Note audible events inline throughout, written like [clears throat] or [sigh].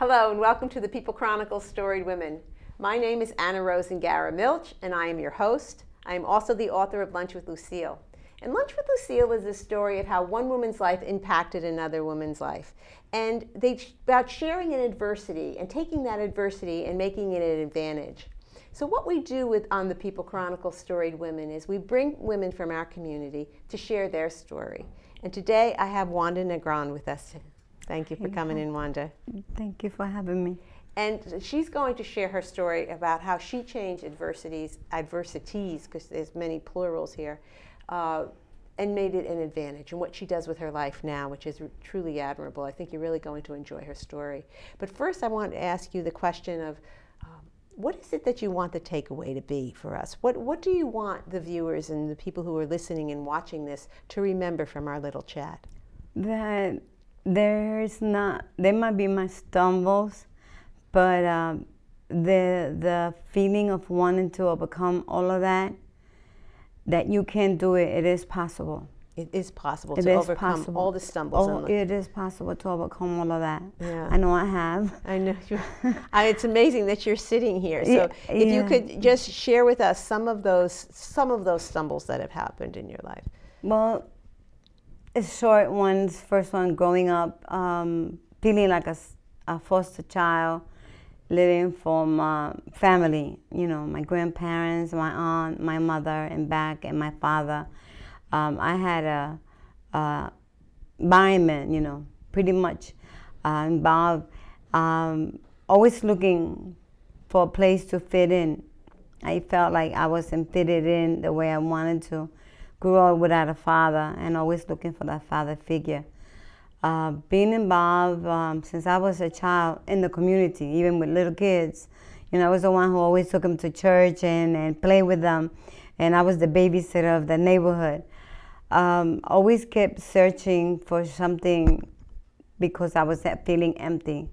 Hello, and welcome to the People Chronicles Storied Women. My name is Anna Rosengara Milch, and I am your host. I am also the author of Lunch with Lucille. And Lunch with Lucille is a story of how one woman's life impacted another woman's life. And they about sharing an adversity and taking that adversity and making it an advantage. So what we do with on the People Chronicle Storied Women is we bring women from our community to share their story. And today I have Wanda Negron with us. Thank you for coming in, Wanda. Thank you for having me. And she's going to share her story about how she changed adversities, adversities, because there's many plurals here, uh, and made it an advantage, and what she does with her life now, which is truly admirable. I think you're really going to enjoy her story. But first, I want to ask you the question of um, what is it that you want the takeaway to be for us? What, what do you want the viewers and the people who are listening and watching this to remember from our little chat? That there's not, there might be my stumbles, but um, the the feeling of wanting to overcome all of that, that you can do it. It is possible. It is possible It to is overcome possible. all the stumbles. Oh, the- it is possible to overcome all of that. Yeah. I know I have. I know. [laughs] I, it's amazing that you're sitting here. So, Yeah, if you could just share with us some of those some of those stumbles that have happened in your life. Well, short ones. First one, growing up, um, feeling like a foster child, living from uh, family. You know, my grandparents, my aunt, my mother, and back, and my father. Um, I had a, a environment, you know, pretty much uh, involved. Um, always looking for a place to fit in. I felt like I wasn't fitted in the way I wanted to. Grew up without a father and always looking for that father figure. Uh, being involved um, since I was a child in the community, even with little kids. You know, I was the one who always took them to church and, and play with them. And I was the babysitter of the neighborhood. Um, always kept searching for something because I was feeling empty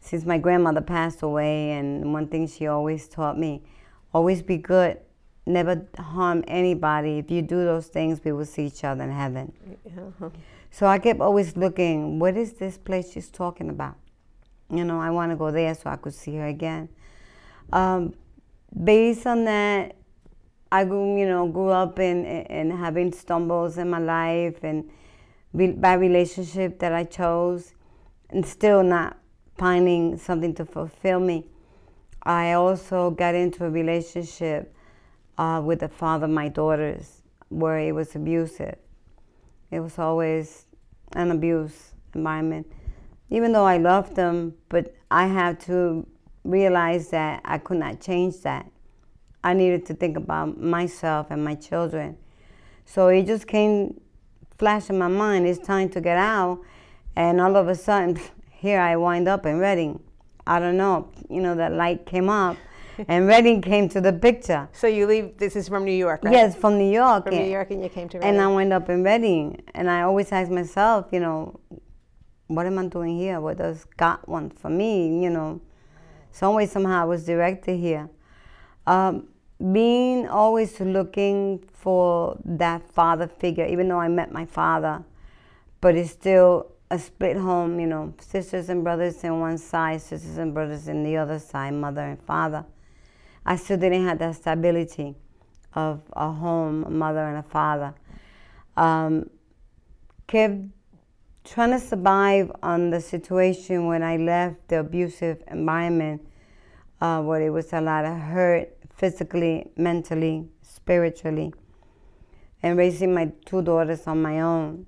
since my grandmother passed away and one thing she always taught me always be good never harm anybody. If you do those things we will see each other in heaven. So i kept always looking what is this place she's talking about? You know i want to go there so i could see her again. Um, based on that i grew you know grew up in, in having stumbles in my life and re- bad relationship that i chose and still not finding something to fulfill me. I also got into a relationship uh, with the father of my daughters where it was abusive. It was always an abuse environment. Even though I loved them, but I had to realize that I could not change that. I needed to think about myself and my children. So it just came flash in my mind, it's time to get out. And all of a sudden, [laughs] here I wind up in Reading. I don't know, you know, that light came up [laughs] and Reading came to the picture. So you leave. This is from New York, right? Yes, from New York. From New and- York, and you came to. And I went up in Reading. And I always ask myself, you know, what am I doing here? What does God want for me? You know, some way, somehow I was directed here. Um, being always looking for that father figure, even though I met my father, but it's still a split home, you know, sisters and brothers in one side, sisters and brothers in the other side, mother and father. I still didn't have that stability of a home, a mother and a father. Um, kept trying to survive on the situation when I left the abusive environment, uh, where it was a lot of hurt physically, mentally, spiritually, and raising my two daughters on my own.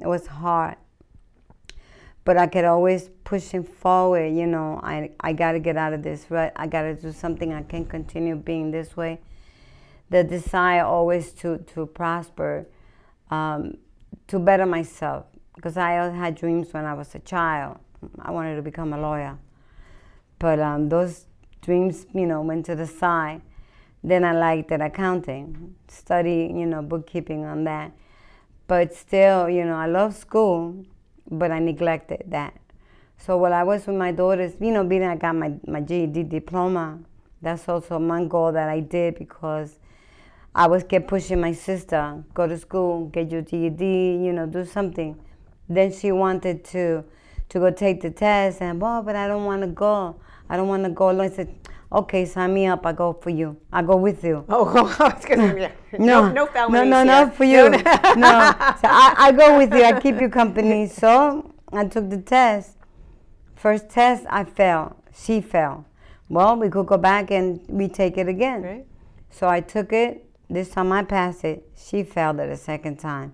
It was hard. But I could always pushing forward, you know, I, I got to get out of this rut. I got to do something. I can't continue being this way. The desire always to, to prosper, um, to better myself. Because I had dreams when I was a child. I wanted to become a lawyer. But um, those dreams, you know, went to the side. Then I liked that accounting, study, you know, bookkeeping on that. But still, you know, I love school, but I neglected that. So while I was with my daughters, you know, being I got my, my GED diploma, that's also one goal that I did because I was kept pushing my sister, go to school, get your GED, you know, do something. Then she wanted to to go take the test, and well, but I don't want to go. I don't want to go. I said, okay, sign me up. I go for you. I go with you. Oh, it's gonna be No, no, no no, no, for you. No, So I, I go with you. I keep you company. [laughs] So I took the test. First test, I failed. She failed. Well, we could go back and retake it again. Right. So I took it. This time I passed it. She failed it a second time.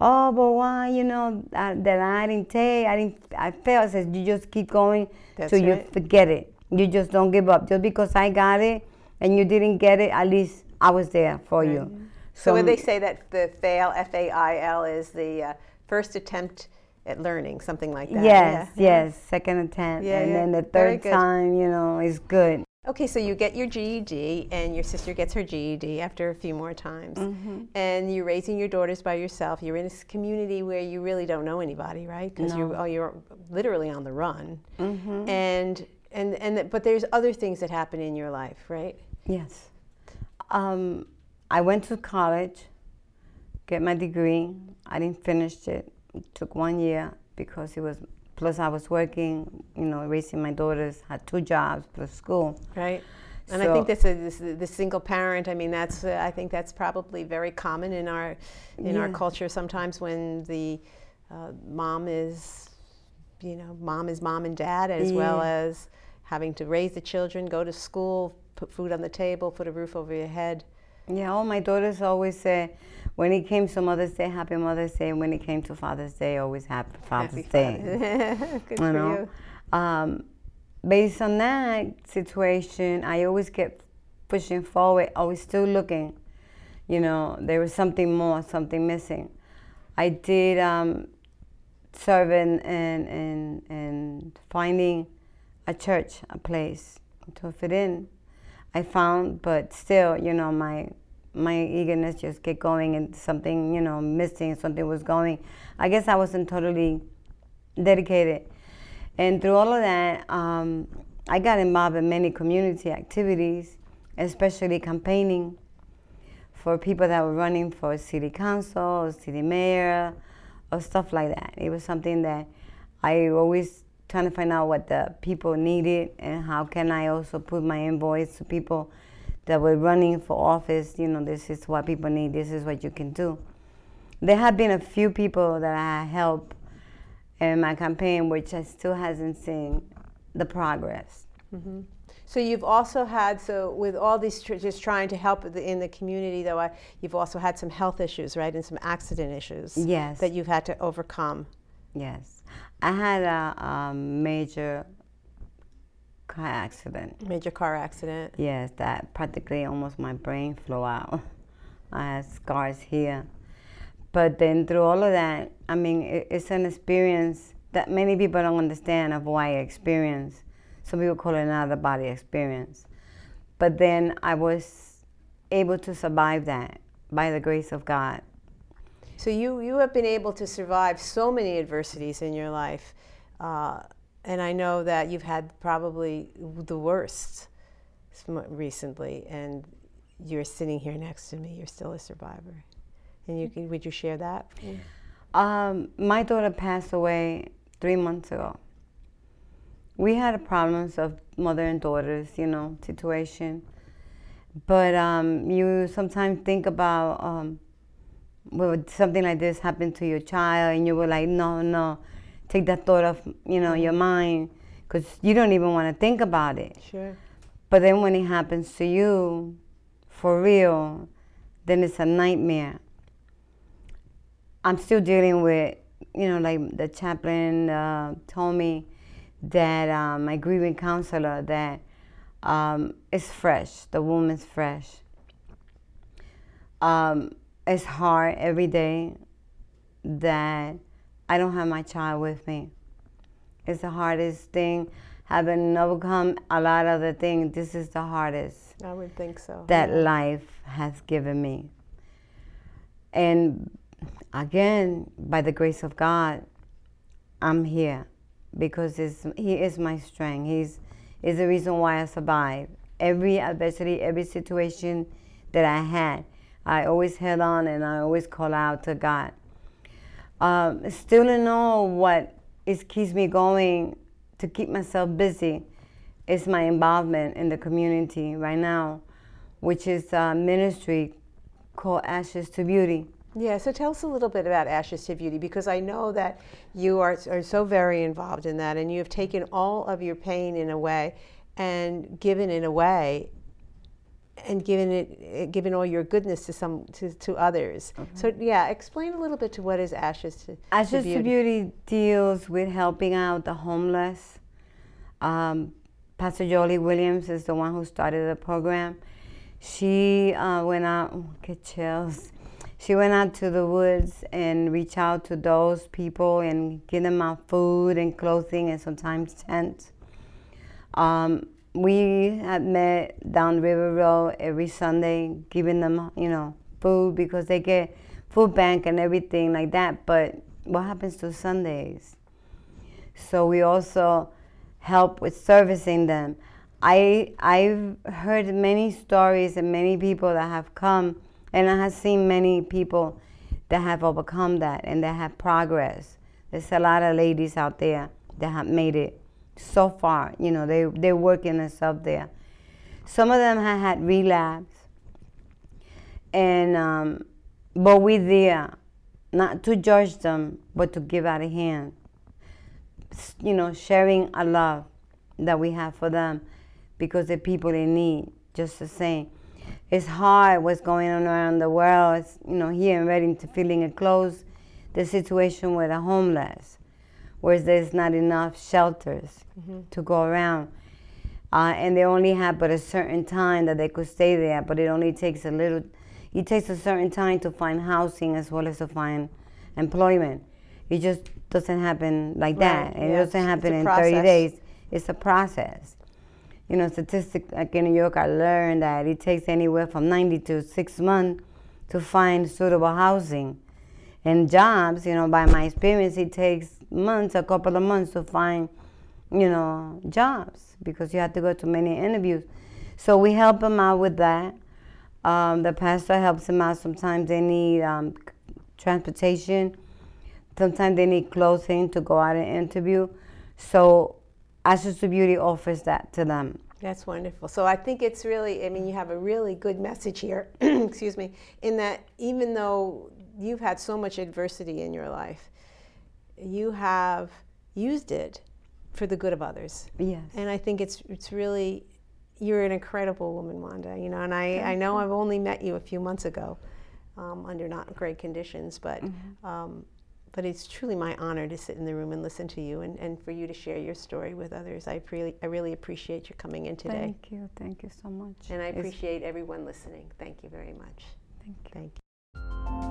Oh, but why? You know uh, that I didn't take. I didn't. I failed. I said you just keep going That's till you forget it. You just don't give up. Just because I got it and you didn't get it, at least I was there for you. So when they say that the fail, F A I L, is the uh, first attempt at learning, something like that. Yes, yeah. yes, second attempt, Yeah, and yeah. then the third time, you know, is good. Okay, so you get your GED, and your sister gets her GED after a few more times, Mm-hmm. and you're raising your daughters by yourself. You're in a s- community where you really don't know anybody, right? Because you're, oh, you're literally on the run, Mm-hmm. and and and but there's other things that happen in your life, right? Yes. Um, I went to college, get my degree. I didn't finish it. It took one year because it was. Plus, I was working, you know, raising my daughters. Had two jobs plus school. Right. And I think that's a, this, the single parent. I mean, that's uh, I think that's probably very common in our in our culture. Sometimes when the uh, mom is, you know, mom is mom and dad, as well as having to raise the children, go to school, put food on the table, put a roof over your head. Yeah, all my daughters always say, when it came to Mother's Day, Happy Mother's Day. When it came to Father's Day, always Happy Father's Happy Day. [laughs] Father- Good you for know. you. Um, based on that situation, I always kept pushing forward. I was still looking. You know, there was something more, something missing. I did um, serve in, in, in, in finding a church, a place to fit in. I found, but still, you know, my my eagerness just kept going, and something, you know, missing, something was going. I guess I wasn't totally dedicated. And through all of that, um, I got involved in many community activities, especially campaigning for people that were running for city council city mayor or stuff like that. It was something that I always trying to find out what the people needed and how can I also put my invoice to people that were running for office. You know, this is what people need. This is what you can do. There have been a few people that I helped in my campaign, which I still hasn't seen the progress. Mm-hmm. So you've also had so with all these tr- just trying to help the, in the community though I, you've also had some health issues right and some accident issues Yes. that you've had to overcome. Yes, I had a, a major car accident. Major car accident. Yes, that practically almost my brain flew out. [laughs] I had scars here. But then through all of that, I mean, it, it's an experience that many people don't understand of why I experience. Some people call it an out of body experience. But then I was able to survive that by the grace of God. So you you have been able to survive so many adversities in your life, uh, and I know that you've had probably the worst recently, and you're sitting here next to me. You're still a survivor, and you can, would you share that? Um, my daughter passed away three months ago. We had problems of mother and daughters, you know, situation. But um, you sometimes think about um, well, something like this happened to your child, and you were like, no, no, take that thought off, you know, your mind, because you don't even want to think about it. Sure. But then when it happens to you, for real, then it's a nightmare. I'm still dealing with, you know, like the chaplain uh, told me that uh, my grieving counselor that um, it's fresh. The woman's fresh. Um, it's hard every day that I don't have my child with me. It's the hardest thing. Having overcome a lot of the things, this is the hardest I would think so. that yeah. life has given me. And again, by the grace of God, I'm here because it's, He is my strength. He's is the reason why I survive. Every adversity, every situation that I had, I always head on and I always call out to God. Um, still don't know what keeps me going to keep myself busy is my involvement in the community right now, which is a ministry called Ashes to Beauty. Yeah, so tell us a little bit about Ashes to Beauty because I know that you are, are so very involved in that and you have taken all of your pain in a way and given it away and given it given all your goodness to some to, to others. So yeah, explain a little bit to what is Ashes to, Ashes to to Beauty. Beauty deals with helping out the homeless. Um, Pastor Jolie Williams is the one who started the program. She uh, went out, oh, get chills. She went out to the woods and reached out to those people and give them out food and clothing and sometimes tents. Um, we had met down River Road every Sunday, giving them, you know, food because they get food bank and everything like that. But what happens to Sundays? So we also help with servicing them. I I've heard many stories and many people that have come, and I have seen many people that have overcome that and that have progress. There's a lot of ladies out there that have made it so far. You know, they they're working themselves there. Some of them have had relapse, and um, but we there, not to judge them, but to give out a hand. You know, sharing a love that we have for them, because they're people in need, just the same. It's hard what's going on around the world. It's, you know, here in Reading to feeling it close, the situation with the homeless, where there's not enough shelters to go around. Uh, and they only have but a certain time that they could stay there, but it only takes a little, it takes a certain time to find housing as well as to find employment. It just doesn't happen like that. Right, yeah, it it's- doesn't happen in process. 30 days. It's a process. You know, statistic like in New York, I learned that it takes anywhere from 90 to six months to find suitable housing. And jobs, you know, by my experience, it takes months, a couple of months to find, you know, jobs because you have to go to many interviews. So we help them out with that. Um, the pastor helps them out. Sometimes they need um, transportation. Sometimes they need clothing to go out and interview. So Ashes to Beauty offers that to them. That's wonderful. So I think it's really, I mean, you have a really good message here, [clears throat] excuse me, in that even though you've had so much adversity in your life, you have used it for the good of others. Yes. And I think it's it's really you're an incredible woman, Wanda. You know, and I, I know I've only met you a few months ago, um, under not great conditions, but um, but it's truly my honor to sit in the room and listen to you and, and for you to share your story with others. I really I really appreciate you coming in today, Thank you. Thank you so much. and I It's- appreciate everyone listening. Thank you very much. Thank you. Thank you.